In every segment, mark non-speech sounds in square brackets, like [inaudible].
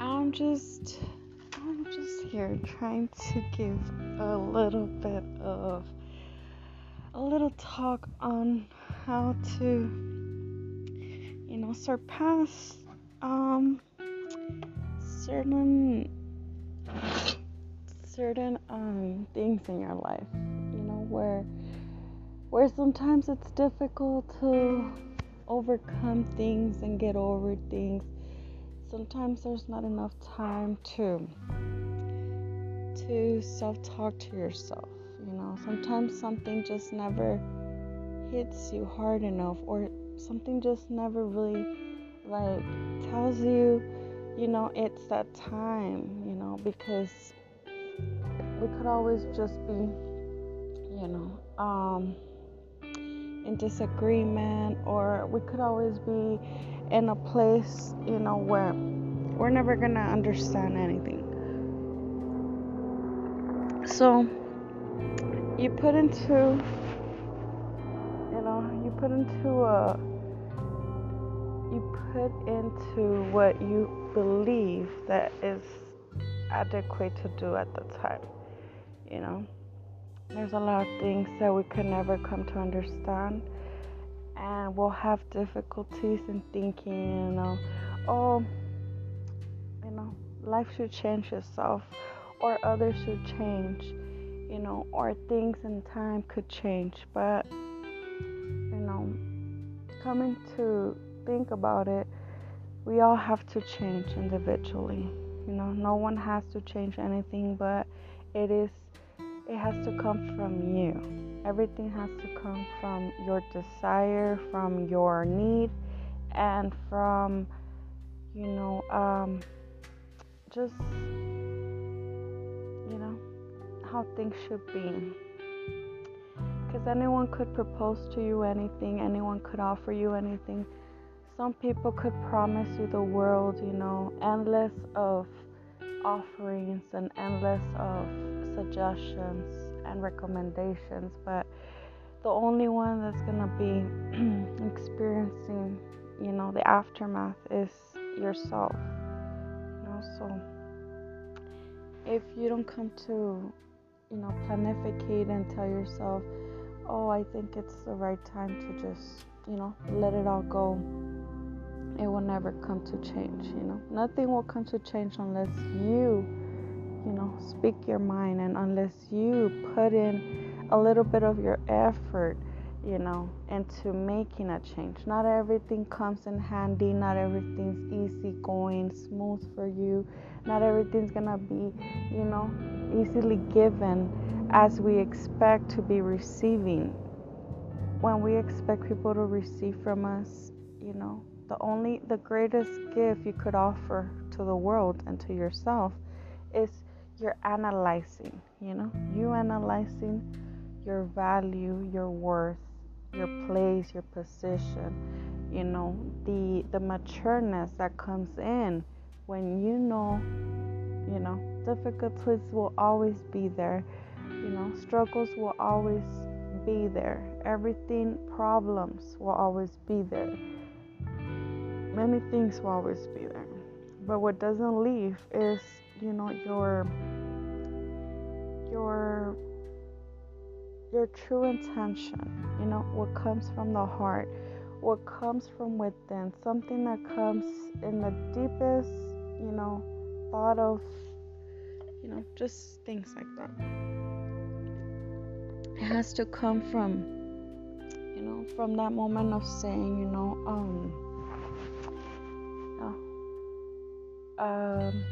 I'm just I'm just here trying to give a little bit of a little talk on how to you know surpass um certain certain um things in your life you know where where sometimes it's difficult to overcome things and get over things. Sometimes there's not enough time to to self-talk to yourself, you know. Sometimes something just never hits you hard enough or something just never really like tells you, you know, it's that time, you know, because we could always just be, you know, um in disagreement or we could always be in a place you know where we're never gonna understand anything. So you put into you know you put into a you put into what you believe that is adequate to do at the time you know there's a lot of things that we could never come to understand, and we'll have difficulties in thinking, you know, oh, you know, life should change itself, or others should change, you know, or things in time could change. But, you know, coming to think about it, we all have to change individually. You know, no one has to change anything, but it is it has to come from you. Everything has to come from your desire, from your need, and from, you know, um, just, you know, how things should be. Because anyone could propose to you anything, anyone could offer you anything. Some people could promise you the world, you know, endless of offerings and endless of suggestions and recommendations, but the only one that's gonna be [clears throat] experiencing, you know, the aftermath is yourself. You know, so if you don't come to, you know, planificate and tell yourself, oh, I think it's the right time to just, you know, let it all go it will never come to change you know nothing will come to change unless you you know speak your mind and unless you put in a little bit of your effort you know into making a change. Not everything comes in handy not everything's easy going smooth for you not everything's gonna be you know easily given as we expect to be receiving. When we expect people to receive from us you know the only the greatest gift you could offer to the world and to yourself is you're analyzing you know? You analyzing your value your worth your place your position you know? The the matureness that comes in when you know you know difficulties will always be there you know? Struggles will always be there. Everything problems will always be there. Many things will always be there. But what doesn't leave is, you know, your your your true intention, you know, what comes from the heart, what comes from within, something that comes in the deepest, you know, thought of, you know, just things like that. It has to come from, you know, from that moment of saying, you know, um, um,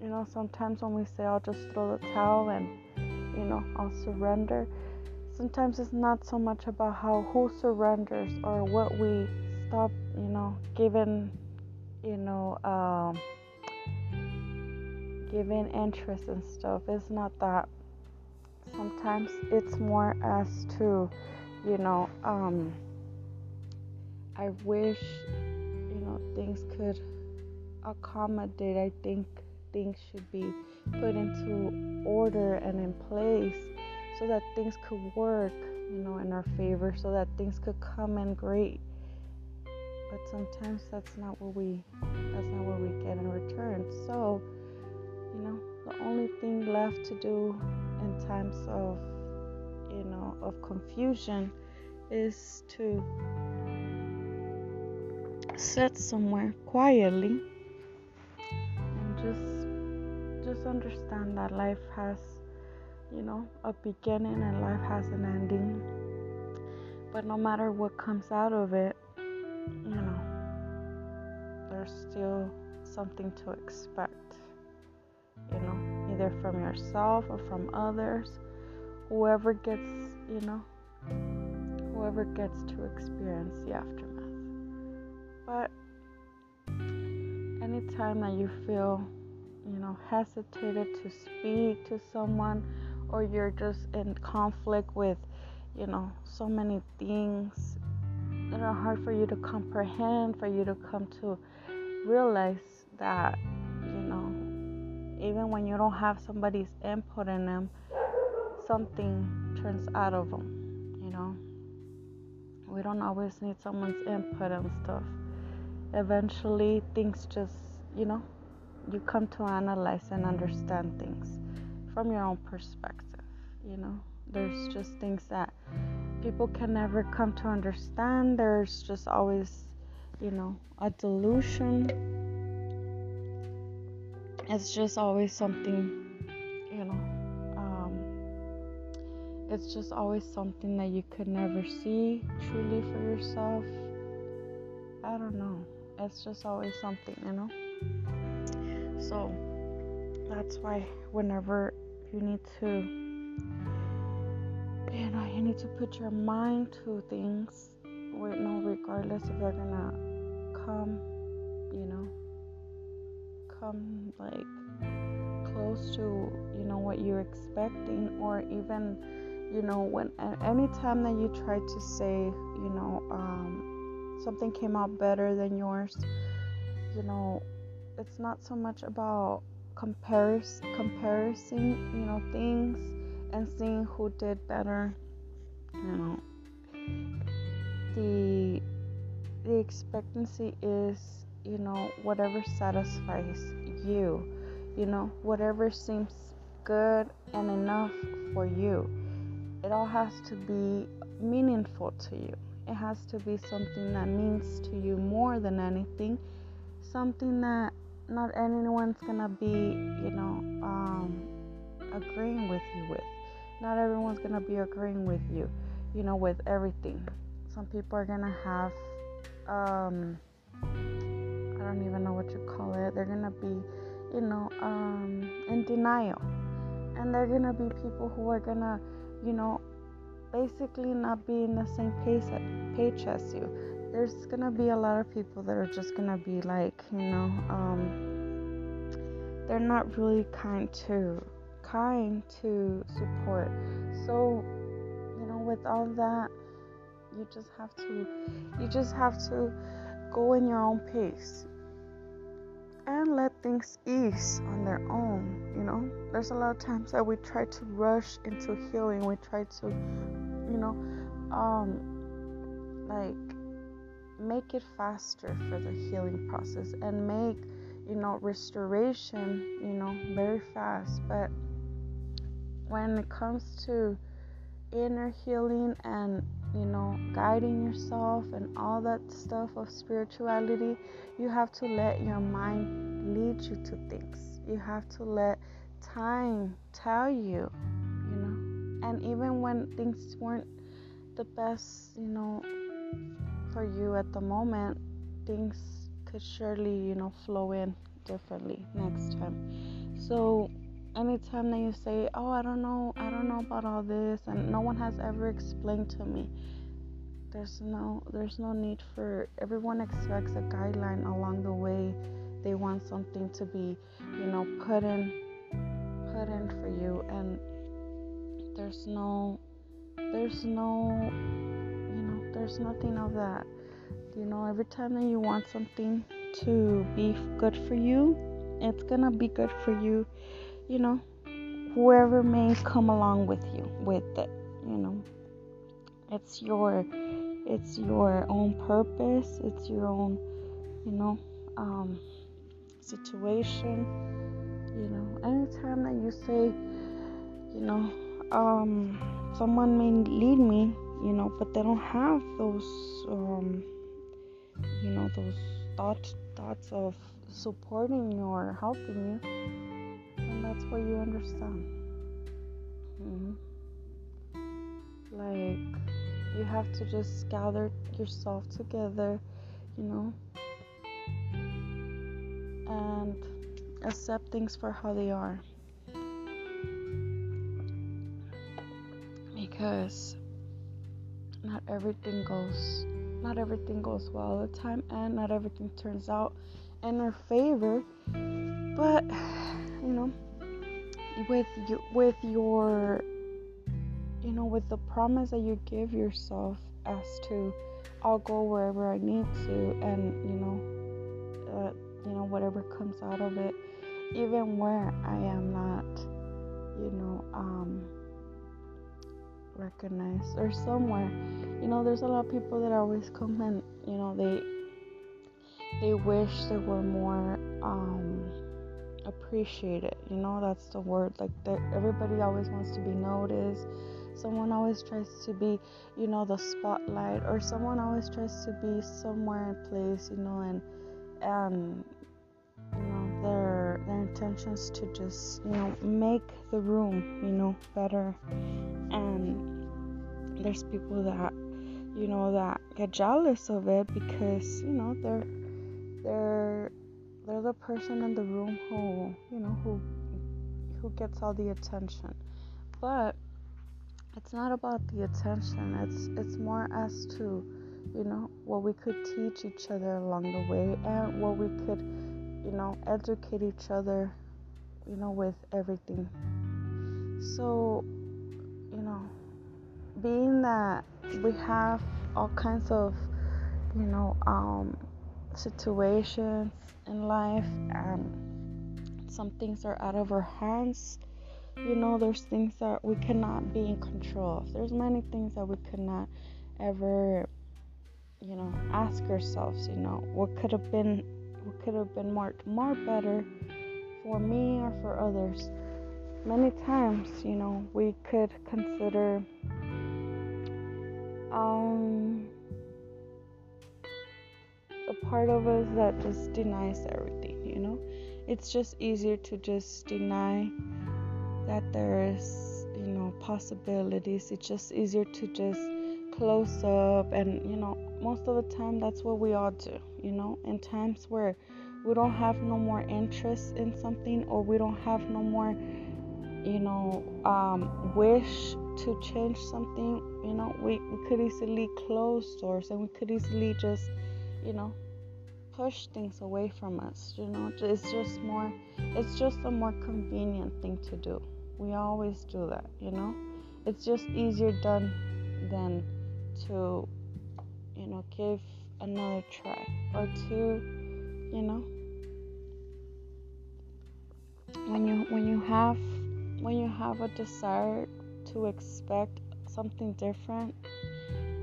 you know, sometimes when we say I'll just throw the towel and, you know, I'll surrender, sometimes it's not so much about how who surrenders or what we stop, you know, giving, you know, um, giving interest and stuff. It's not that. Sometimes it's more as to, you know, um, I wish you know things could accommodate i think things should be put into order and in place so that things could work you know in our favor so that things could come in great. But sometimes that's not what we that's not what we get in return. So you know the only thing left to do in times of you know of confusion is to sit somewhere quietly and just just understand that life has you know a beginning and life has an ending. But no matter what comes out of it you know there's still something to expect you know either from yourself or from others. Whoever gets you know whoever gets to experience the aftermath. But anytime that you feel, you know, hesitated to speak to someone or you're just in conflict with, you know, so many things that are hard for you to comprehend, for you to come to realize that, you know, even when you don't have somebody's input in them, something turns out of them, you know. We don't always need someone's input and stuff eventually things just, you know, you come to analyze and understand things from your own perspective, you know. There's just things that people can never come to understand. There's just always, you know, a delusion. It's just always something, you know, um, it's just always something that you could never see truly for yourself. I don't know it's just always something, you know. So that's why whenever you need to, you know, you need to put your mind to things, with no, regardless if they're gonna come, you know, come like close to, you know, what you're expecting, or even, you know, when anytime that you try to say, you know, um, something came out better than yours you know it's not so much about compares comparison you know things and seeing who did better you know the the expectancy is you know whatever satisfies you you know whatever seems good and enough for you it all has to be meaningful to you it has to be something that means to you more than anything. Something that not anyone's gonna be, you know, um, agreeing with you with. Not everyone's gonna be agreeing with you, you know, with everything. Some people are gonna have, um, I don't even know what you call it. They're gonna be, you know, um, in denial, and they're gonna be people who are gonna, you know, basically not be in the same pace page as you. There's gonna be a lot of people that are just gonna be like, you know, um, they're not really kind to kind to support. So, you know, with all that, you just have to you just have to go in your own pace and let things ease on their own. You know, there's a lot of times that we try to rush into healing. We try to, you know, um, like make it faster for the healing process and make, you know, restoration, you know, very fast. But when it comes to inner healing and you know, guiding yourself and all that stuff of spirituality, you have to let your mind lead you to things. You have to let time tell you, you know. And even when things weren't the best, you know, for you at the moment, things could surely, you know, flow in differently next time. So, anytime that you say, "Oh, I don't know, I don't know about all this," and no one has ever explained to me, there's no there's no need for everyone expects a guideline along the way. They want something to be, you know, put in put in for you and there's no there's no there's nothing of that. You know, every time that you want something to be good for you, it's gonna be good for you you know, whoever may come along with you with it, you know. It's your it's your own purpose, it's your own, you know, um, situation. You know, anytime that you say, you know, um, someone may lead me, you know, but they don't have those, um, you know, those thoughts thoughts of supporting you or helping you, and that's where you understand. Mm-hmm. Like you have to just gather yourself together, you know, and accept things for how they are. Because not everything goes not everything goes well all the time and not everything turns out in our favor. But you know, with you with your you know, with the promise that you give yourself as to I'll go wherever I need to, and you know, uh, you know whatever comes out of it, even where I am not, you know, um, recognized or somewhere. You know, there's a lot of people that always come and you know they they wish they were more um, appreciated. You know, that's the word. Like everybody always wants to be noticed Someone always tries to be, you know, the spotlight, or someone always tries to be somewhere in place, you know, and and you know their intentions to just you know make the room you know better. And there's people that you know that get jealous of it because you know they're they're they're the person in the room who you know who who gets all the attention. But it's not about the attention. It's it's more as to you know what we could teach each other along the way and what we could you know educate each other you know with everything. So you know being that we have all kinds of you know um, situations in life and some things are out of our hands you know there's things that we cannot be in control of. There's many things that we cannot ever you know ask ourselves you know what could have been could have been marked more better for me or for others. Many times you know we could consider um a part of us that just denies everything you know? It's just easier to just deny that there is you know possibilities. It's just easier to just close up and you know most of the time that's what we all do you know? In times where we don't have no more interest in something or we don't have no more you know um, wish to change something you know we, we could easily close doors and we could easily just you know push things away from us you know? It's just more it's just a more convenient thing to do. We always do that, you know? It's just easier done than to, you know, give another try or to, you know, when you when you have when you have a desire to expect something different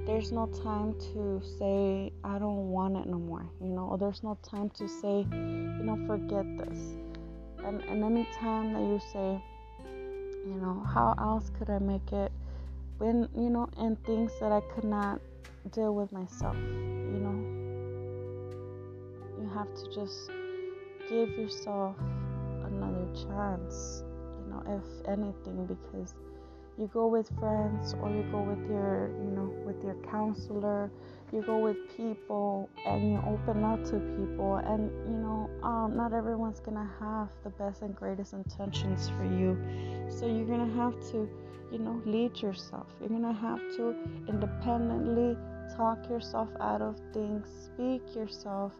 there's no time to say i don't want it no more you know or there's no time to say you know forget this. And and any time that you say you know how else could i make it when you know and things that i could not deal with myself you know. You have to just give yourself another chance you know if anything because you go with friends or you go with your you know with your counselor you go with people and you open up to people and you know um, not everyone's gonna have the best and greatest intentions for you. So you're gonna have to you know lead yourself. You're gonna have to independently talk yourself out of things. Speak yourself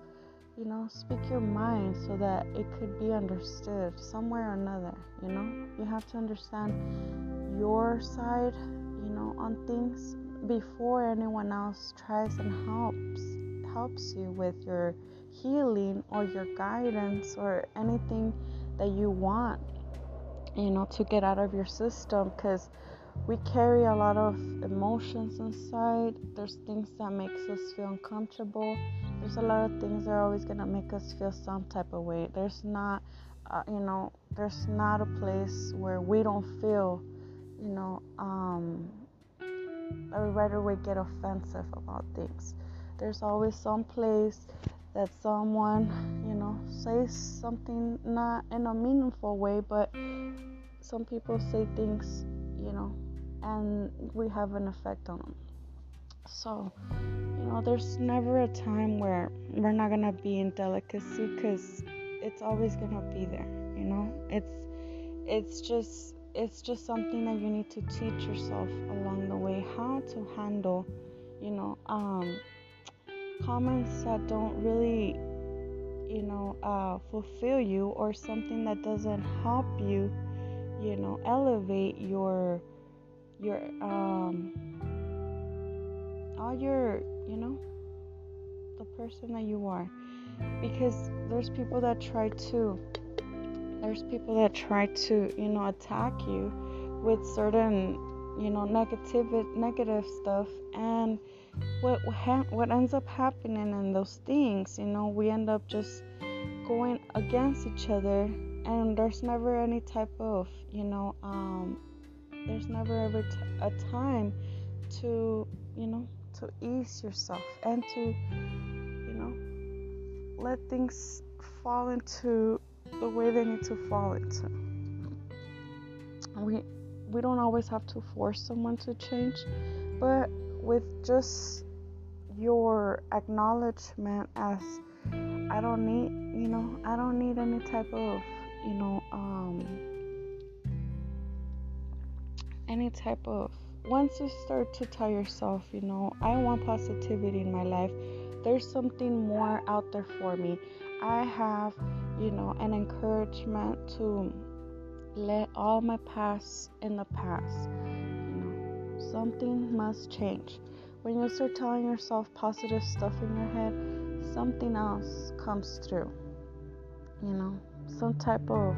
you know speak your mind so that it could be understood somewhere or another you know? You have to understand your side you know on things before anyone else tries and helps helps you with your healing or your guidance or anything that you want you know to get out of your system because we carry a lot of emotions inside. There's things that makes us feel uncomfortable. There's a lot of things that are always gonna make us feel some type of way. There's not, uh, you know, there's not a place where we don't feel, you know, um, right away get offensive about things. There's always some place that someone, you know, says something not in a meaningful way, but some people say things, you know, and we have an effect on them. So, you know, there's never a time where we're not gonna be in delicacy because it's always gonna be there. You know, it's it's just it's just something that you need to teach yourself along the way how to handle, you know, um, comments that don't really, you know, uh, fulfill you or something that doesn't help you, you know, elevate your your um all your you know the person that you are. Because there's people that try to there's people that try to you know attack you with certain you know negative negative stuff. And what what ends up happening in those things you know we end up just going against each other and there's never any type of you know um there's never ever t- a time to you know to ease yourself and to you know let things fall into the way they need to fall into. We we don't always have to force someone to change but with just your acknowledgement as I don't need you know I don't need any type of you know um any type of once you start to tell yourself, you know, I want positivity in my life, there's something more out there for me. I have, you know, an encouragement to let all my past in the past. You know, something must change. When you start telling yourself positive stuff in your head, something else comes through. You know, some type of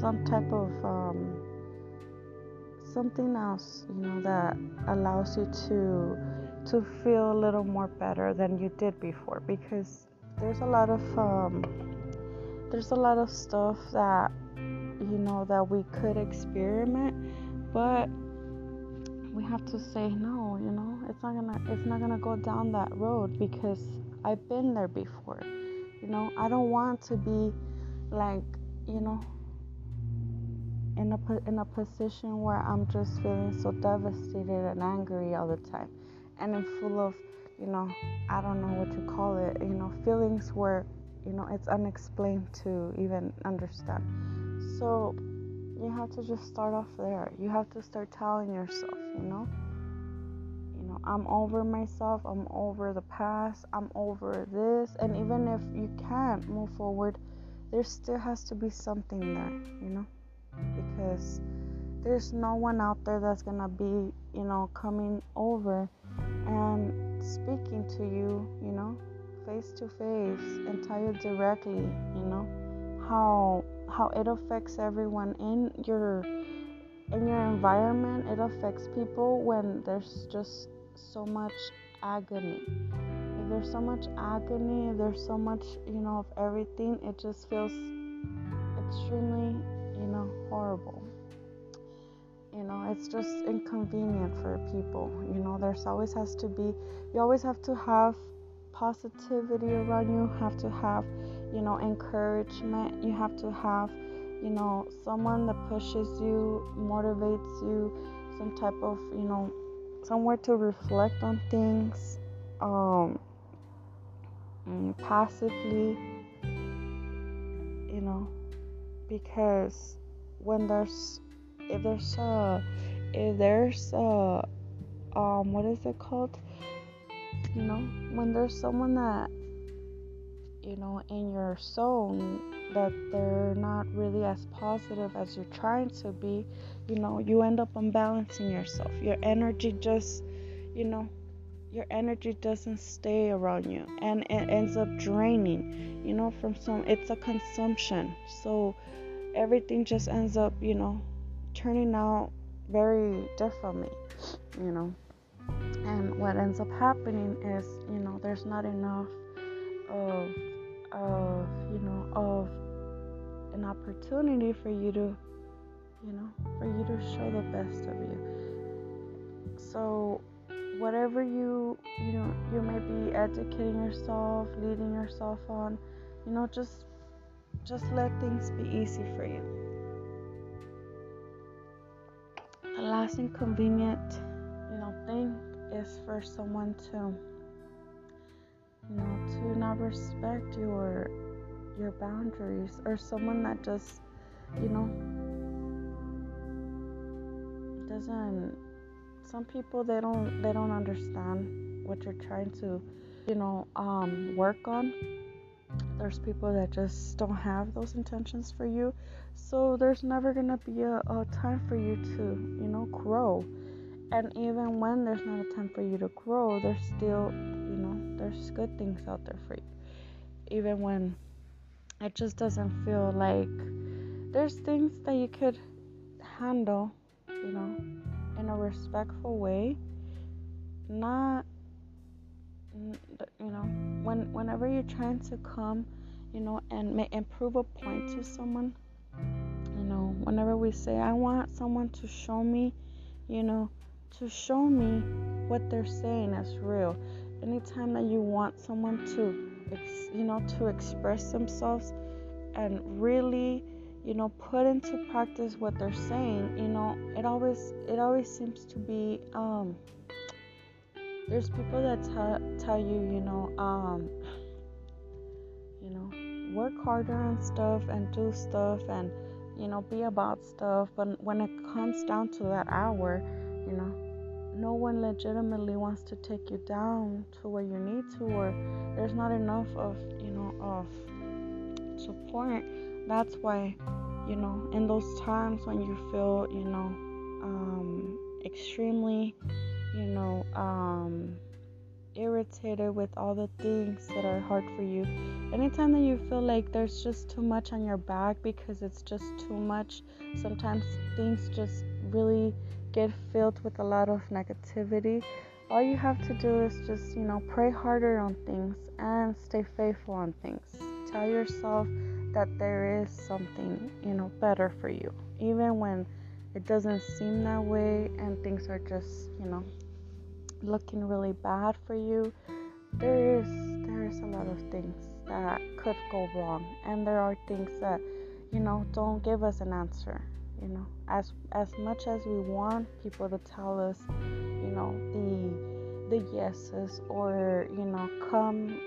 some type of um something else, you know, that allows you to to feel a little more better than you did before. Because there's a lot of um, there's a lot of stuff that you know that we could experiment but we have to say no you know? It's not gonna it's not gonna go down that road because i've been there before. You know i don't want to be like you know in a in a position where I'm just feeling so devastated and angry all the time, and I'm full of, you know, I don't know what to call it, you know, feelings where, you know, it's unexplained to even understand. So you have to just start off there. You have to start telling yourself, you know, you know, I'm over myself. I'm over the past. I'm over this, and even if you can't move forward, there still has to be something there, you know because there's no one out there that's gonna be, you know, coming over and speaking to you, you know, face to face and tell you directly, you know, how how it affects everyone in your in your environment. It affects people when there's just so much agony. There's so much agony, there's so much, you know, of everything, it just feels extremely you know, horrible. You know, it's just inconvenient for people. You know, there's always has to be, you always have to have positivity around you, have to have, you know, encouragement. You have to have, you know, someone that pushes you, motivates you, some type of, you know, somewhere to reflect on things, um, passively, you know, because when there's if there's a if there's a um what is it called? You know when there's someone that you know in your zone that they're not really as positive as you're trying to be you know you end up unbalancing yourself. Your energy just you know your energy doesn't stay around you and it ends up draining you know from some it's a consumption so everything just ends up, you know, turning out very differently, you know. And what ends up happening is, you know, there's not enough of of you know of an opportunity for you to you know for you to show the best of you so whatever you you know you may be educating yourself leading yourself on you know just just let things be easy for you. The last inconvenient you know thing is for someone to you know to not respect your your boundaries or someone that just you know doesn't some people they don't they don't understand what you're trying to you know um, work on. There's people that just don't have those intentions for you. So there's never gonna be a, a time for you to you know grow. And even when there's not a time for you to grow there's still you know there's good things out there for you. Even when it just doesn't feel like there's things that you could handle you know in a respectful way not you know when whenever you're trying to come you know and improve a point to someone you know whenever we say i want someone to show me you know to show me what they're saying is real. Anytime that you want someone to, you know, to express themselves and really, you know, put into practice what they're saying, you know, it always it always seems to be um there's people that tell tell you, you know, um you know, work harder on stuff and do stuff and you know, be about stuff, but when it comes down to that hour, you know no one legitimately wants to take you down to where you need to or there's not enough of you know of support that's why you know in those times when you feel you know um, extremely you know um, irritated with all the things that are hard for you anytime that you feel like there's just too much on your back because it's just too much sometimes things just really get filled with a lot of negativity, all you have to do is just, you know, pray harder on things and stay faithful on things. Tell yourself that there is something, you know, better for you, even when it doesn't seem that way and things are just, you know, looking really bad for you. There is there is a lot of things that could go wrong, and there are things that, you know, don't give us an answer you know as as much as we want people to tell us you know the the yeses or you know come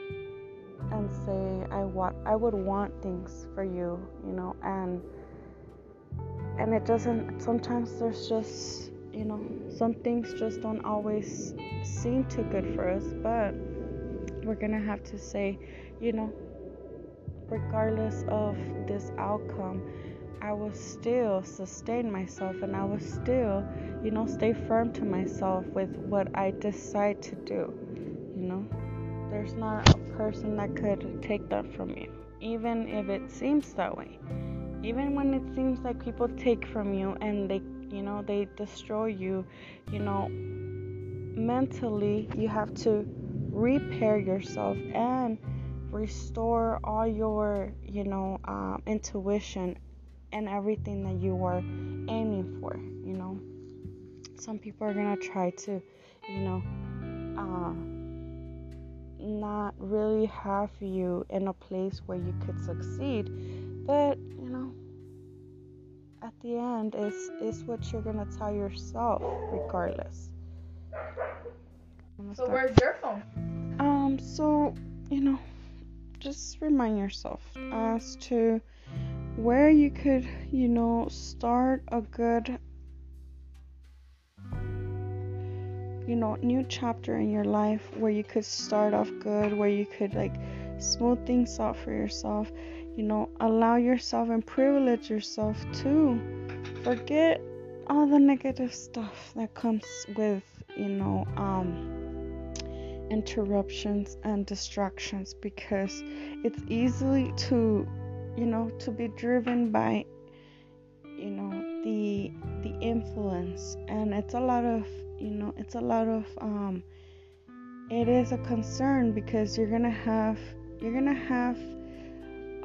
and say i want i would want things for you you know and and it doesn't sometimes there's just you know some things just don't always seem too good for us but we're gonna have to say you know regardless of this outcome I will still sustain myself and I will still, you know, stay firm to myself with what I decide to do. You know, there's not a person that could take that from you, even if it seems that way. Even when it seems like people take from you and they, you know, they destroy you, you know, mentally you have to repair yourself and restore all your you know um, intuition and everything that you are aiming for, you know. Some people are to try to, you know, uh, not really have you in a place where you could succeed, but, you know, at the end is is what you're to tell yourself regardless. So where's your phone? Um so, you know, just remind yourself as to where you could, you know, start a good, you know, new chapter in your life where you could start off good, where you could like smooth things out for yourself, you know, allow yourself and privilege yourself to forget all the negative stuff that comes with, you know, um, interruptions and distractions because it's easy to you know to be driven by you know the the influence. And it's a lot of you know it's a lot of um it is a concern because you're gonna have you're gonna have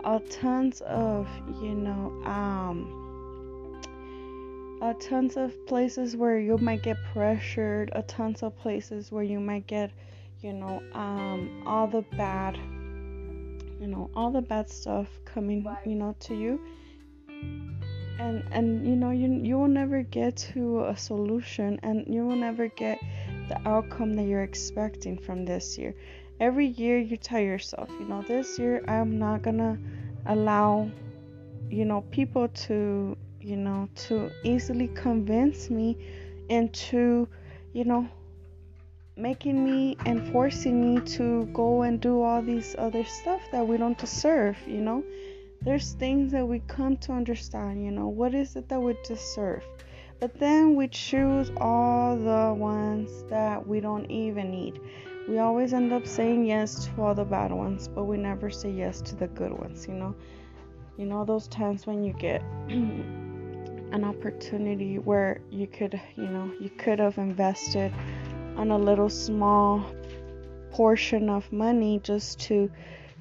a tons of you know um a tons of places where you might get pressured a tons of places where you might get you know um all the bad you know all the bad stuff coming you know to you and and you know you you will never get to a solution and you will never get the outcome that you're expecting from this year. Every year you tell yourself you know this year i'm not gonna allow you know people to you know to easily convince me into you know making me and forcing me to go and do all these other stuff that we don't deserve you know there's things that we come to understand you know what is it that we deserve? But then we choose all the ones that we don't even need. We always end up saying yes to all the bad ones but we never say yes to the good ones you know? You know those times when you get [clears throat] an opportunity where you could you know you could have invested on a little small portion of money just to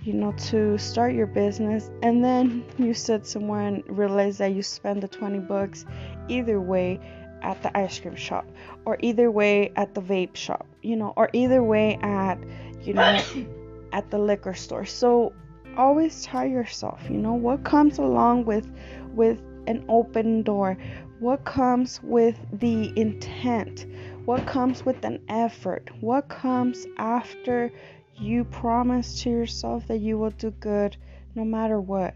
you know to start your business. And then [laughs] you sit somewhere and realize that you spend the 20 bucks either way at the ice cream shop or either way at the vape shop you know or either way at you know [coughs] at the liquor store. So always tell yourself you know what comes along with with an open door? What comes with the intent? What comes with an effort? What comes after you promise to yourself that you will do good no matter what.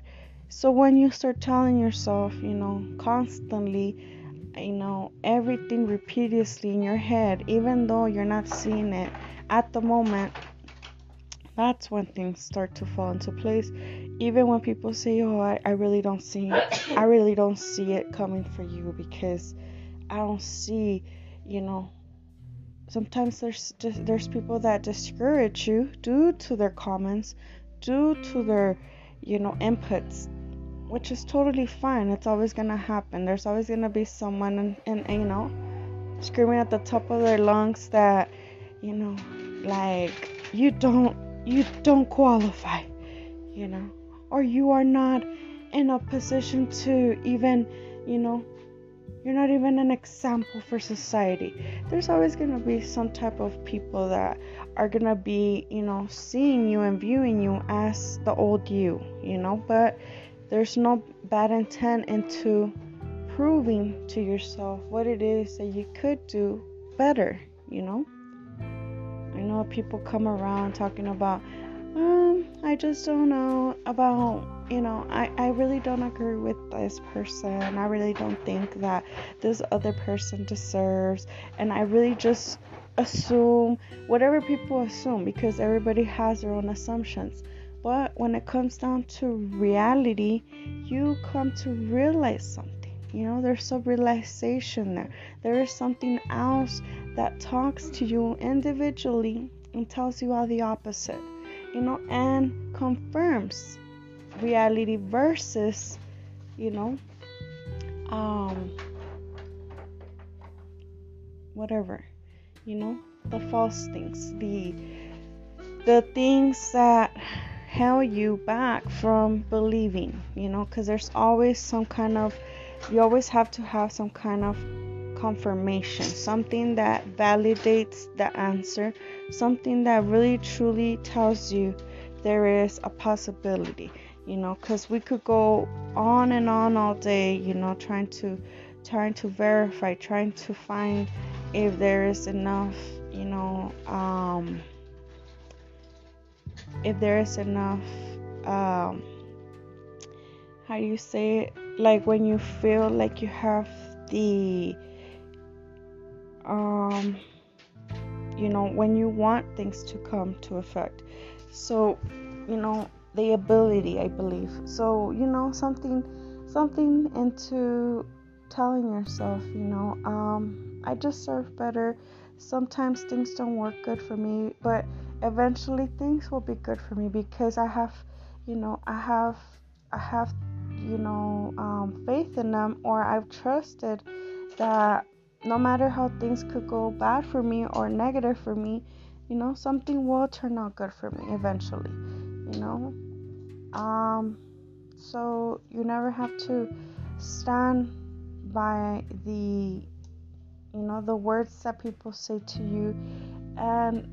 So when you start telling yourself you know constantly you know everything repeatedly in your head even though you're not seeing it at the moment that's when things start to fall into place. Even when people say oh I, I really don't see it i really don't see it coming for you because i don't see you know sometimes there's there's people that discourage you due to their comments due to their you know inputs which is totally fine. It's always gonna happen. There's always gonna be someone, and, you know, screaming at the top of their lungs that, you know, like you don't, you don't qualify, you know, or you are not in a position to even, you know, you're not even an example for society. There's always going to be some type of people that are going to be, you know, seeing you and viewing you as the old you, you know, but there's no bad intent into proving to yourself what it is that you could do better, you know? I know people come around talking about, um, I just don't know about, you know, I, I really don't agree with this person. I really don't think that this other person deserves. And I really just assume whatever people assume because everybody has their own assumptions. But when it comes down to reality, you come to realize something. You know, there's a realization there. There is something else that talks to you individually and tells you all the opposite. You know, and confirms reality versus, you know, um, whatever, you know, the false things, the the things that held you back from believing, you know, because there's always some kind of, you always have to have some kind of confirmation, something that validates the answer, something that really truly tells you there is a possibility, you know, because we could go on and on all day, you know, trying to trying to verify, trying to find if there is enough, you know, um, if there is enough um, how do you say it? Like when you feel like you have the um you know when you want things to come to effect. So you know the ability i believe. So you know something something into telling yourself you know um i deserve better. Sometimes things don't work good for me but eventually things will be good for me because I have, you know, I have, I have, you know, um, faith in them, or I've trusted that no matter how things could go bad for me or negative for me, you know, something will turn out good for me eventually, you know. Um, so you never have to stand by the, you know, the words that people say to you, and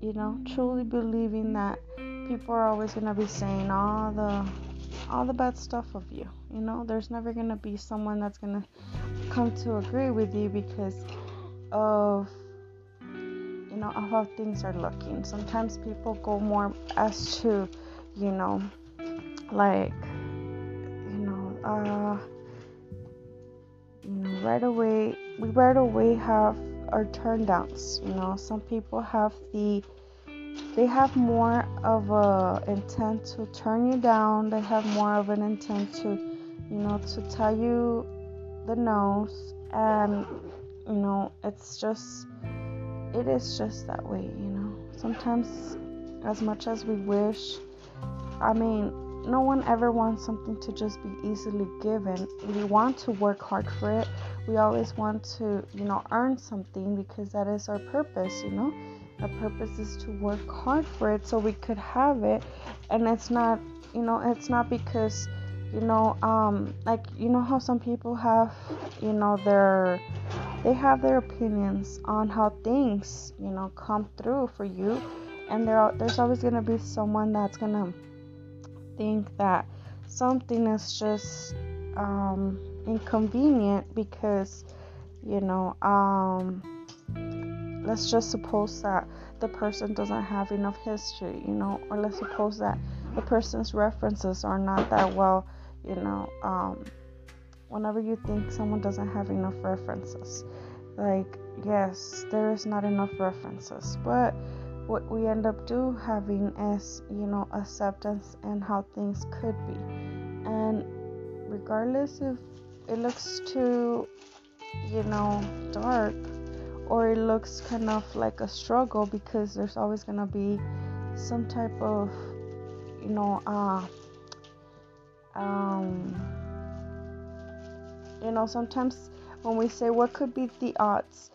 you know, truly believing that people are always gonna be saying all the all the bad stuff of you. You know, there's never gonna be someone that's gonna come to agree with you because of you know how things are looking. Sometimes people go more as to, you know, like you know, uh you know, right away we right away have our turn downs. You know, some people have the they have more of a intent to turn you down. They have more of an intent to, you know, to tell you the nose, and you know, it's just, it is just that way. You know, sometimes, as much as we wish, I mean, no one ever wants something to just be easily given. We want to work hard for it. We always want to, you know, earn something because that is our purpose, you know. Our purpose is to work hard for it so we could have it. And it's not, you know, it's not because, you know, um, like, you know, how some people have, you know, their, they have their opinions on how things, you know, come through for you. And there, there's always going to be someone that's going to think that something is just um, inconvenient because you know um, let's just suppose that the person doesn't have enough history you know or let's suppose that the person's references are not that well you know um, whenever you think someone doesn't have enough references. Like yes there is not enough references but what we end up do having is you know acceptance and how things could be. And regardless if it looks too you know dark or it looks kind of like a struggle because there's always going to be some type of you know uh um you know sometimes when we say what could be the odds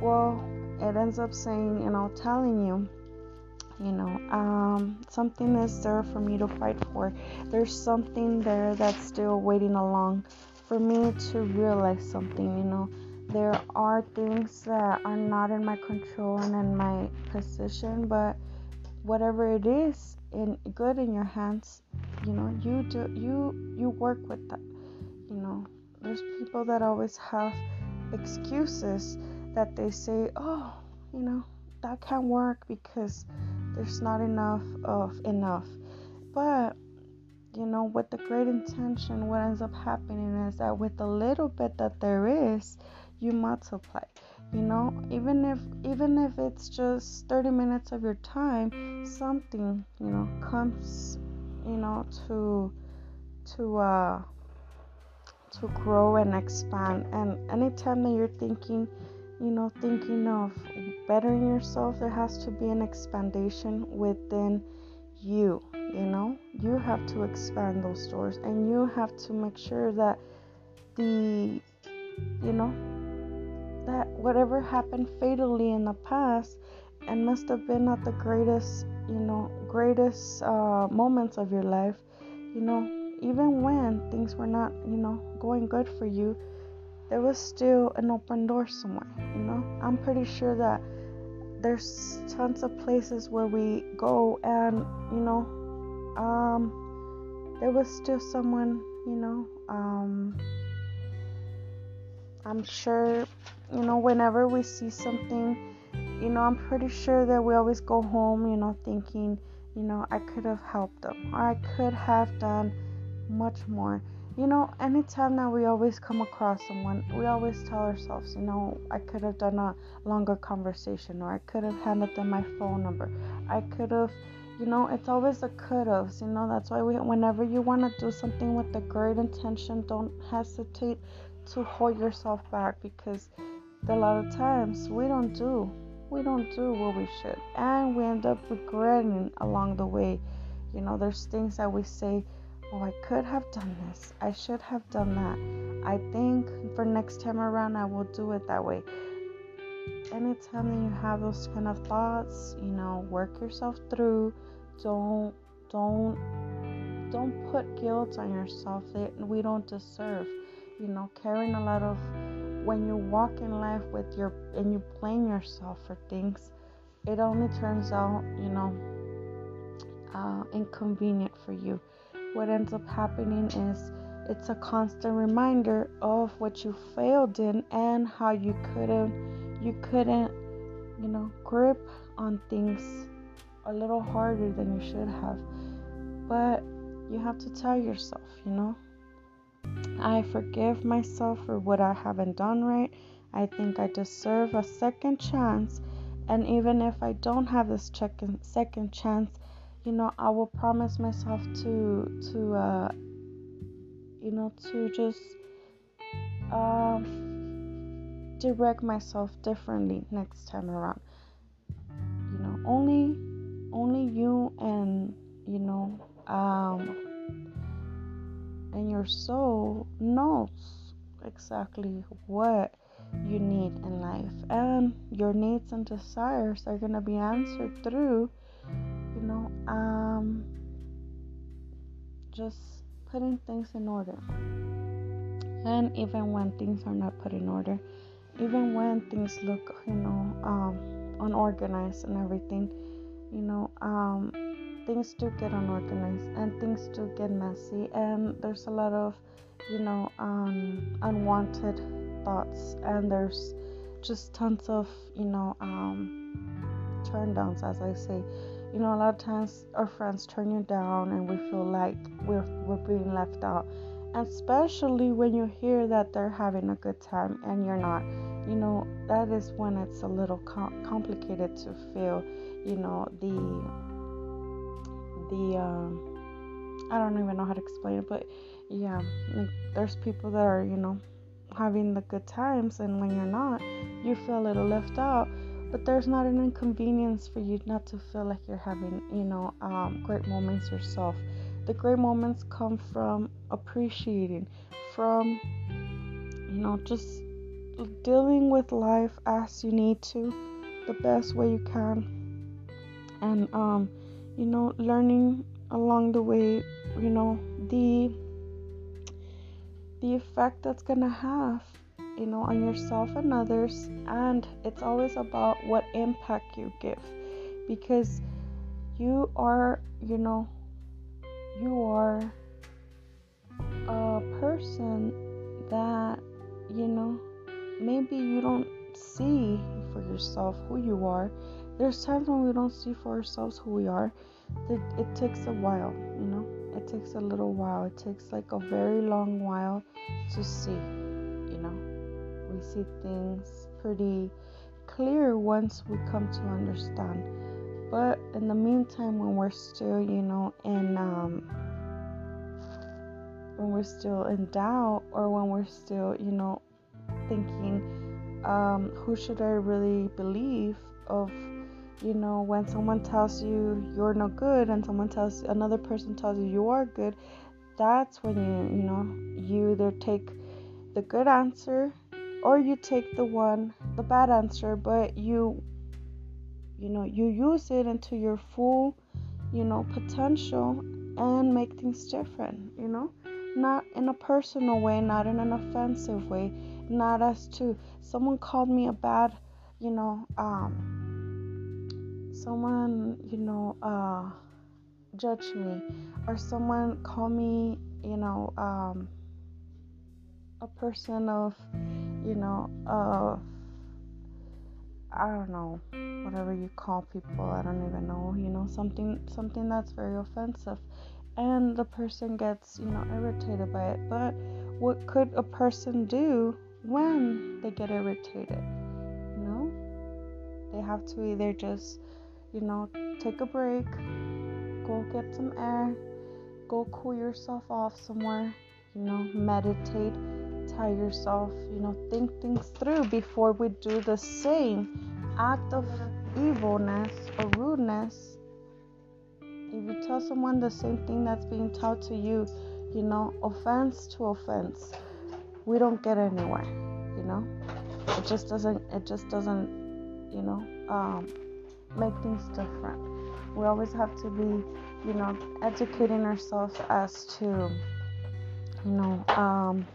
well it ends up saying, you know, telling you, you know, um, something is there for me to fight for. There's something there that's still waiting along for me to realize something, you know. There are things that are not in my control and in my position, but whatever it is in good in your hands, you know, you do you you work with that. You know, there's people that always have excuses that they say, oh, you know, that can't work because there's not enough of enough. But, you know, with the great intention, what ends up happening is that with the little bit that there is, you multiply. You know, even if even if it's just 30 minutes of your time, something, you know, comes, you know, to to uh to grow and expand. And anytime that you're thinking you know, thinking of bettering yourself, there has to be an expandation within you. You know, you have to expand those doors and you have to make sure that the, you know, that whatever happened fatally in the past and must have been at the greatest, you know, greatest uh, moments of your life, you know, even when things were not, you know, going good for you there was still an open door somewhere, you know? I'm pretty sure that there's tons of places where we go and, you know, um, there was still someone, you know, um, I'm sure, you know, whenever we see something, you know, I'm pretty sure that we always go home, you know, thinking, you know, I could have helped them or I could have done much more you know, anytime that we always come across someone, we always tell ourselves, you know, I could have done a longer conversation, or I could have handed them my phone number. I could have, you know, it's always a could have. You know, that's why we, whenever you want to do something with a great intention, don't hesitate to hold yourself back because a lot of times we don't do, we don't do what we should, and we end up regretting along the way. You know, there's things that we say oh, I could have done this. I should have done that. I think for next time around, I will do it that way. Anytime that you have those kind of thoughts, you know, work yourself through. Don't, don't, don't put guilt on yourself that we don't deserve. You know, carrying a lot of when you walk in life with your and you blame yourself for things, it only turns out, you know, uh, inconvenient for you. What ends up happening is it's a constant reminder of what you failed in and how you couldn't, you couldn't, you know, grip on things a little harder than you should have. But you have to tell yourself, you know, I forgive myself for what I haven't done right. I think I deserve a second chance. And even if I don't have this second chance, you know, I will promise myself to to uh, you know to just um, direct myself differently next time around. You know, only only you and you know um, and your soul knows exactly what you need in life and your needs and desires are going to be answered through know um just putting things in order. And even when things are not put in order even when things look you know um unorganized and everything you know um things do get unorganized and things do get messy. And there's a lot of you know um, unwanted thoughts. And there's just tons of you know um, turn downs as i say you know a lot of times our friends turn you down and we feel like we're, we're being left out and especially when you hear that they're having a good time and you're not you know that is when it's a little com- complicated to feel you know the the um, I don't even know how to explain it, but yeah, like there's people that are you know having the good times, and when you're not, you feel a little left out. But there's not an inconvenience for you not to feel like you're having you know um, great moments yourself. The great moments come from appreciating, from you know just dealing with life as you need to, the best way you can, and um you know, learning along the way, you know, the the effect that's gonna have, you know, on yourself and others, and it's always about what impact you give, because you are, you know, you are a person that, you know, maybe you don't see for yourself who you are. There's times when we don't see for ourselves who we are, it, it takes a while, you know. It takes a little while. It takes like a very long while to see. See things pretty clear once we come to understand. But in the meantime, when we're still, you know, in um, when we're still in doubt, or when we're still, you know, thinking, um, who should I really believe of you know when someone tells you you're no good and someone tells another person tells you you are good that's when you you know you either take the good answer or you take the one the bad answer but you you know you use it into your full you know potential and make things different you know? Not in a personal way not in an offensive way not as to someone called me a bad you know um someone, you know, uh, judge me or someone call me, you know, um, a person of, you know, of, I don't know, whatever you call people, I don't even know, you know, something, something that's very offensive. And the person gets, you know, irritated by it. But what could a person do when they get irritated? You know, they have to either just you know, take a break, go get some air, go cool yourself off somewhere, you know, meditate, tell yourself, you know, think things through before we do the same act of evilness or rudeness if you tell someone the same thing that's being taught to you, you know, offense to offense, we don't get anywhere, you know. It just doesn't. It just doesn't, you know, um, make things different. We always have to be, you know, educating ourselves as to, you know, um,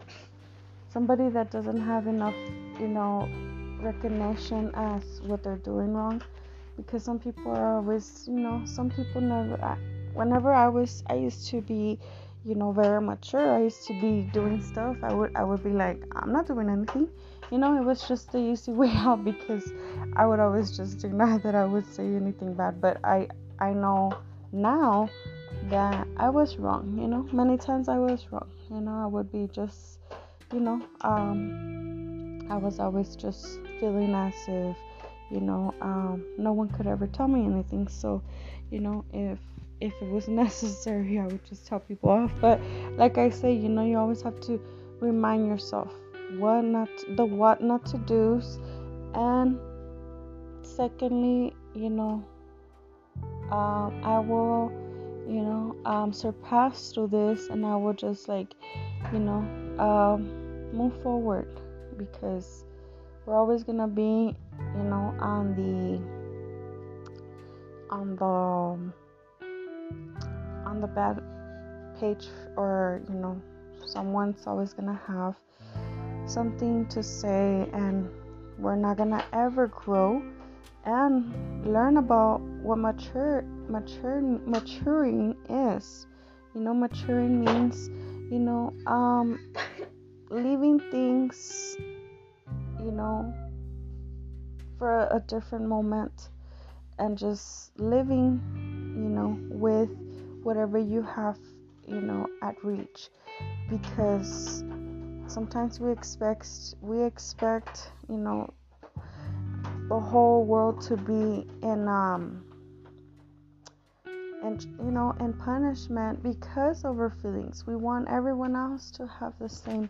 somebody that doesn't have enough, you know, recognition as what they're doing wrong. Because some people are always you know some people never whenever i was i used to be you know very mature. I used to be doing stuff. I would i would be like i'm not doing anything. You know it was just the easy [laughs] way out because i would always just deny that i would say anything bad. But i i know now that i was wrong you know? Many times i was wrong you know? I would be just you know um i was always just feeling as if you know um, no one could ever tell me anything. So you know if if it was [laughs] necessary i would just tell people off. But like i say you know you always have to remind yourself what not the what not to do and secondly you know um, i will you know um, surpass through this and i will just like you know um, move forward because we're always gonna be you know on the on the on the bad page or you know someone's always gonna have something to say and we're not gonna ever grow and learn about what mature mature maturing is you know maturing means you know um leaving things you know, for a different moment and just living, you know, with whatever you have, you know, at reach. Because sometimes we expect we expect, you know, the whole world to be in um and you know in punishment because of our feelings. We want everyone else to have the same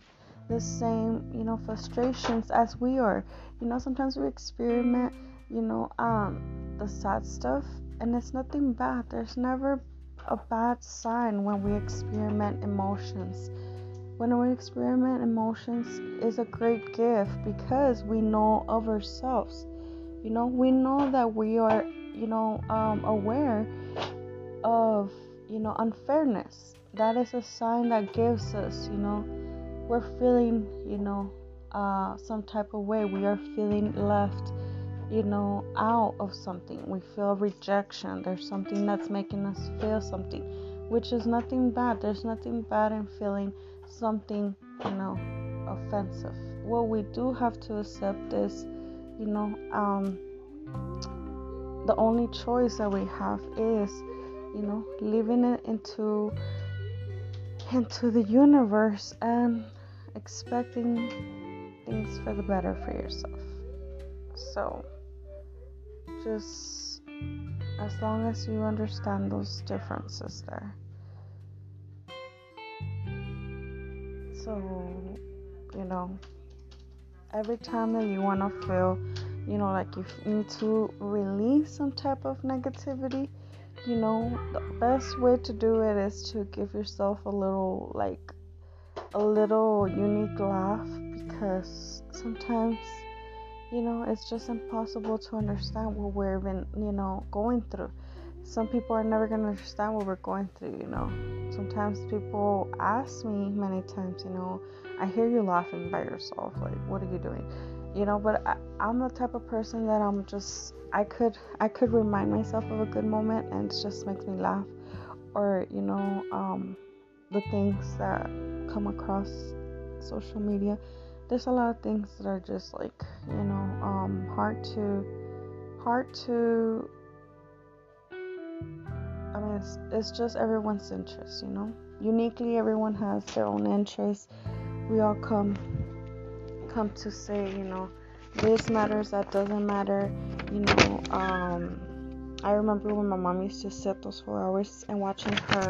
the same, you know, frustrations as we are. You know, sometimes we experiment, you know, um, the sad stuff, and it's nothing bad. There's never a bad sign when we experiment emotions. When we experiment emotions is a great gift because we know of ourselves. You know, we know that we are, you know, um, aware of, you know, unfairness. That is a sign that gives us, you know, we're feeling, you know, uh, some type of way. We are feeling left, you know, out of something. We feel rejection. There's something that's making us feel something, which is nothing bad. There's nothing bad in feeling something, you know, offensive. What we do have to accept is, you know, um, the only choice that we have is, you know, living it into into the universe and expecting things for the better for yourself. So, just as long as you understand those differences there. So, you know, every time that you want to feel, you know, like you need to release some type of negativity, you know, the best way to do it is to give yourself a little, like, a little unique laugh because sometimes you know it's just impossible to understand what we're even you know going through some people are never going to understand what we're going through you know? Sometimes people ask me many times you know i hear you laughing by yourself like what are you doing? You know but I, i'm the type of person that i'm just i could i could remind myself of a good moment and it just makes me laugh. Or you know um the things that come across social media there's a lot of things that are just like you know um, hard to hard to i mean it's, it's just everyone's interest you know uniquely everyone has their own interests we all come come to say you know this matters that doesn't matter you know um I remember when my mom used to sit those four hours and watching her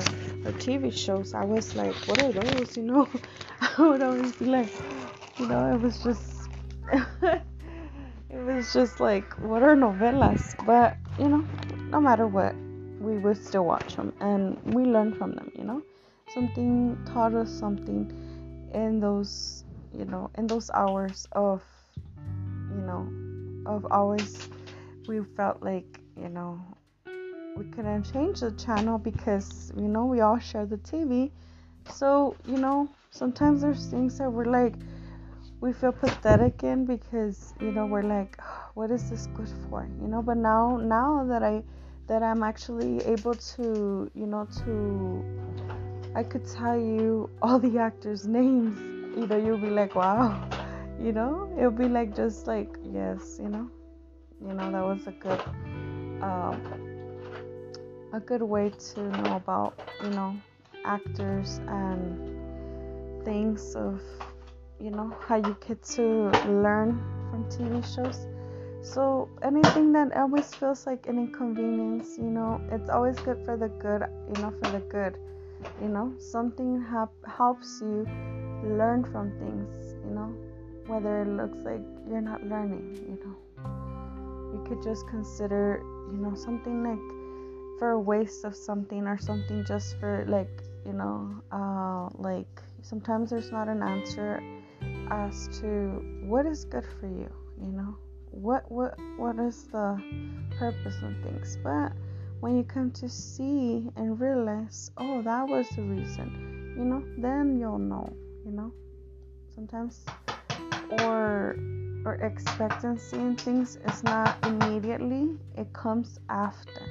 her TV shows. I was like, what are those? You know, [laughs] I would always be like, you know, it was just, [laughs] it was just like, what are novelas? But you know, no matter what, we would still watch them and we learned from them, you know. Something taught us something in those, you know, in those hours of, you know, of always we felt like, you know, we couldn't change the channel because, you know, we all share the TV. So, you know, sometimes there's things that we're like, we feel pathetic in because, you know, we're like, what is this good for? You know, but now, now that I, that I'm actually able to, you know, to, I could tell you [laughs] all the actors' names. Know, you'll be like, wow, [laughs] you know, it'll be like just like, yes, you know, you know, that was a good, um, a good way to know about, you know, actors and things of, you know, how you get to learn from TV shows. So anything that always feels like an inconvenience, you know, it's always good for the good, you know, for the good. You know, something helps you learn from things, you know, whether it looks like you're not learning, you know. You could just consider, you know, something like for a waste of something or something just for like, you know, uh, like sometimes there's not an answer as to what is good for you, you know what what what is the purpose of things? But when you come to see and realize oh that was the reason you know then you'll know you know. Sometimes or or expectancy in things is not immediately it comes after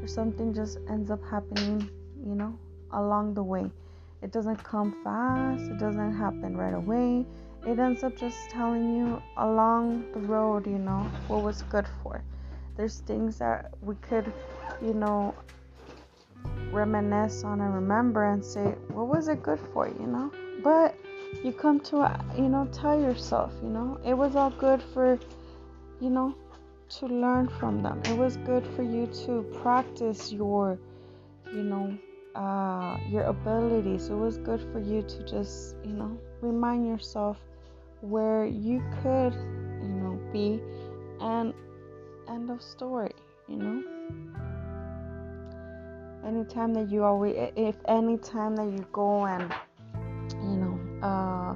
or something just ends up happening you know along the way. It doesn't come fast it doesn't happen right away it ends up just telling you along the road, you know, what was good for. There's things that we could, you know, reminisce on and remember and say, what was it good for, you know? But you come to, you know, tell yourself, you know, it was all good for, you know, to learn from them. It was good for you to practice your, you know, uh, your abilities. It was good for you to just, you know, remind yourself where you could, you know, be and end of story, you know. Anytime that you always, if any time that you go and, you know, uh,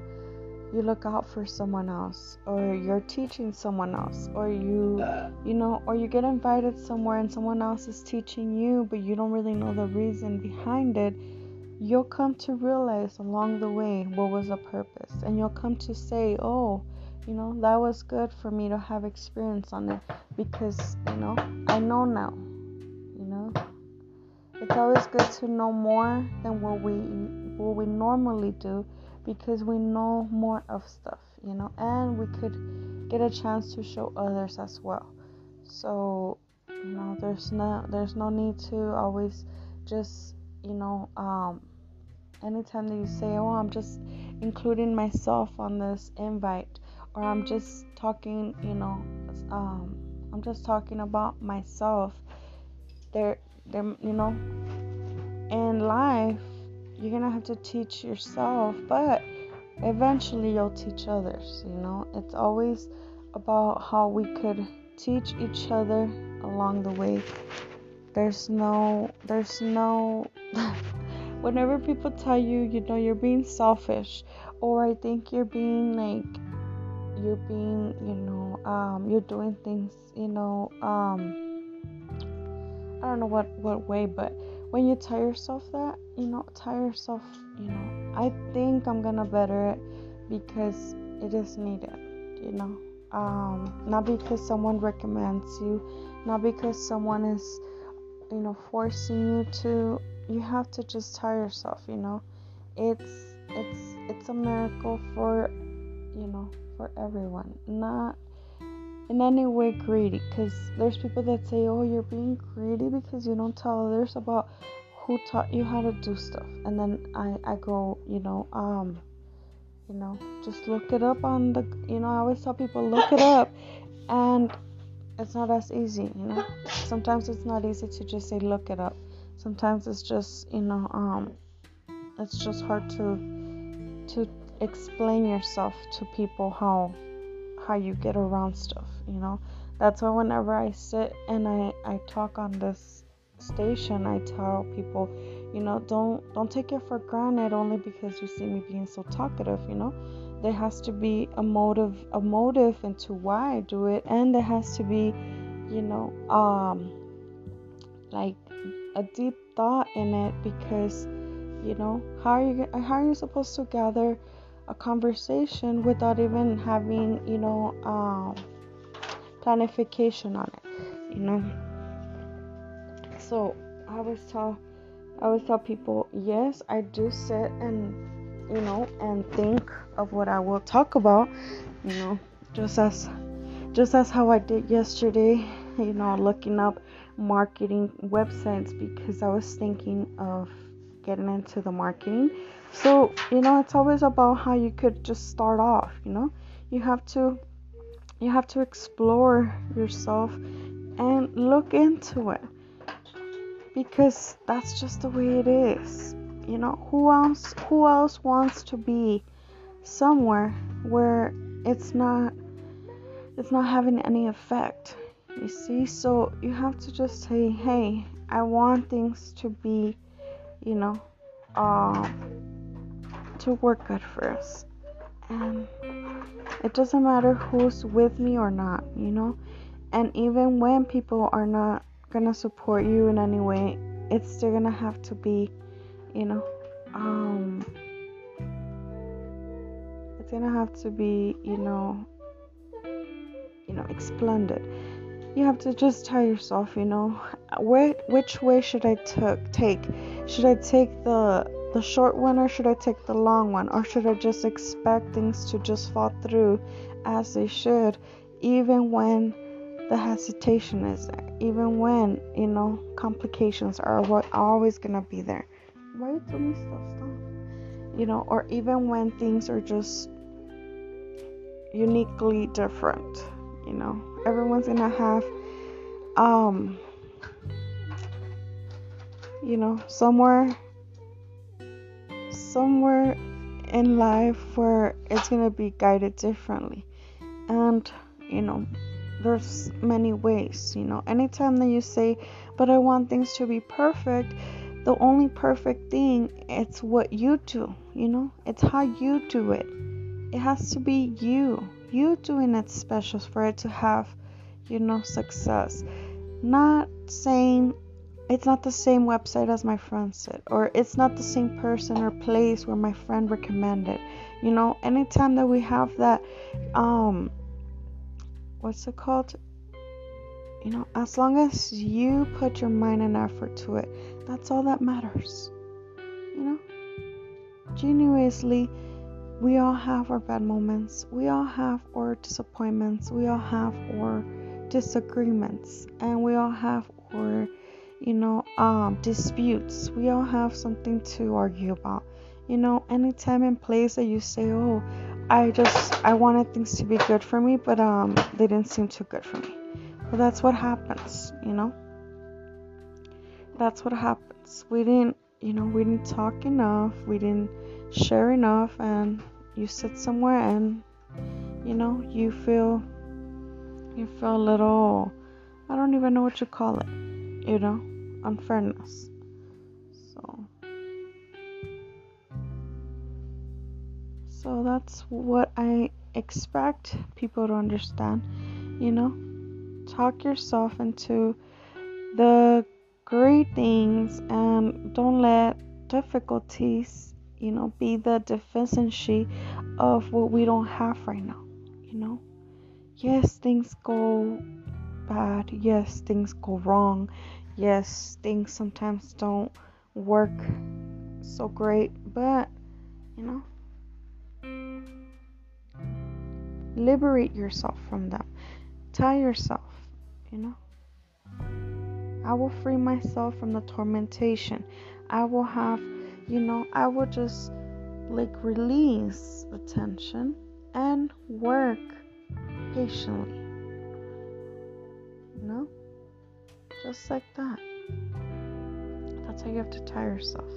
you look out for someone else or you're teaching someone else or you you know or you get invited somewhere and someone else is teaching you but you don't really know the reason behind it you'll come to realize along the way what was the purpose. And you'll come to say oh you know that was good for me to have experience on it because you know i know now you know? It's always good to know more than what we what we normally do because we know more of stuff you know? And we could get a chance to show others as well. So you know there's no there's no need to always just you know um anytime that you say, Oh, I'm just including myself on this invite, or I'm just talking, you know, um, I'm just talking about myself, there, there, you know, in life, you're gonna have to teach yourself, but eventually you'll teach others, you know, it's always about how we could teach each other along the way. There's no, there's no. [laughs] whenever people tell you, you know, you're being selfish, or I think you're being like, you're being, you know, um, you're doing things, you know, um, I don't know what what way, but when you tell yourself that, you know, tell yourself, you know, I think I'm gonna better it because it is needed, you know, um, not because someone recommends you, not because someone is, you know, forcing you to you have to just tell yourself, you know, it's it's it's a miracle for you know for everyone, not in any way greedy. Because there's people that say, oh, you're being greedy because you don't tell others about who taught you how to do stuff, and then I I go, you know, um. You know, just look it up on the. You know, I always tell people look it up, and it's not as easy. You know, sometimes it's not easy to just say look it up sometimes it's just you know um it's just hard to to explain yourself to people how how you get around stuff you know that's why whenever i sit and i i talk on this station, I tell people, you know, don't don't take it for granted only because you see me being so talkative, you know. There has to be a motive a motive into why I do it and there has to be, you know, um like a deep thought in it because you know, how are you how are you supposed to gather a conversation without even having, you know, um planification on it, you know? So, I always tell I always tell people, yes, I do sit and you know and think of what I will talk about, you know, just as just as how I did yesterday, you know, looking up marketing websites because I was thinking of getting into the marketing. So, you know, it's always about how you could just start off, you know. You have to you have to explore yourself and look into it because that's just the way it is. You know, who else who else wants to be somewhere where it's not it's not having any effect? You see, so you have to just say, "Hey, I want things to be, you know, um to work good for us." And it doesn't matter who's with me or not, you know? And even when people are not gonna support you in any way, it's still gonna have to be, you know, um, it's gonna have to be, you know, you know, splendid. You have to just tell yourself, you know, where, which way should I t- take? Should I take the the short one or should I take the long one? Or should I just expect things to just fall through as they should, even when the hesitation is there, even when you know complications are what always gonna be there. Why you tell me stuff? You know, or even when things are just uniquely different. You know, everyone's gonna have um you know somewhere somewhere in life where it's gonna be guided differently and you know there's many ways you know anytime that you say but i want things to be perfect the only perfect thing it's what you do you know? It's how you do it. It has to be you. You doing it special for it to have you know success. Not saying it's not the same website as my friend said or it's not the same person or place where my friend recommended. You know anytime that we have that um what's it called? You know, as long as you put your mind and effort to it, that's all that matters. You know, genuinely, we all have our bad moments, we all have our disappointments, we all have our disagreements, and we all have our, you know, um, disputes. We all have something to argue about. You know, anytime and place that you say, oh, I just I wanted things to be good for me, but um they didn't seem too good for me. But that's what happens, you know? That's what happens. We didn't, you know, we didn't talk enough, we didn't share enough and you sit somewhere and you know, you feel you feel a little I don't even know what you call it, you know, unfairness. So so that's what I expect people to understand. You know, talk yourself into the great things and don't let difficulties, you know, be the deficiency of what we don't have right now. You know, yes, things go bad. Yes, things go wrong. Yes, things sometimes don't work so great, but you know, Liberate yourself from them. Tell yourself, you know, I will free myself from the tormentation. I will have, you know, I will just like release the tension and work patiently. You know? Just like that. That's how you have to tell yourself.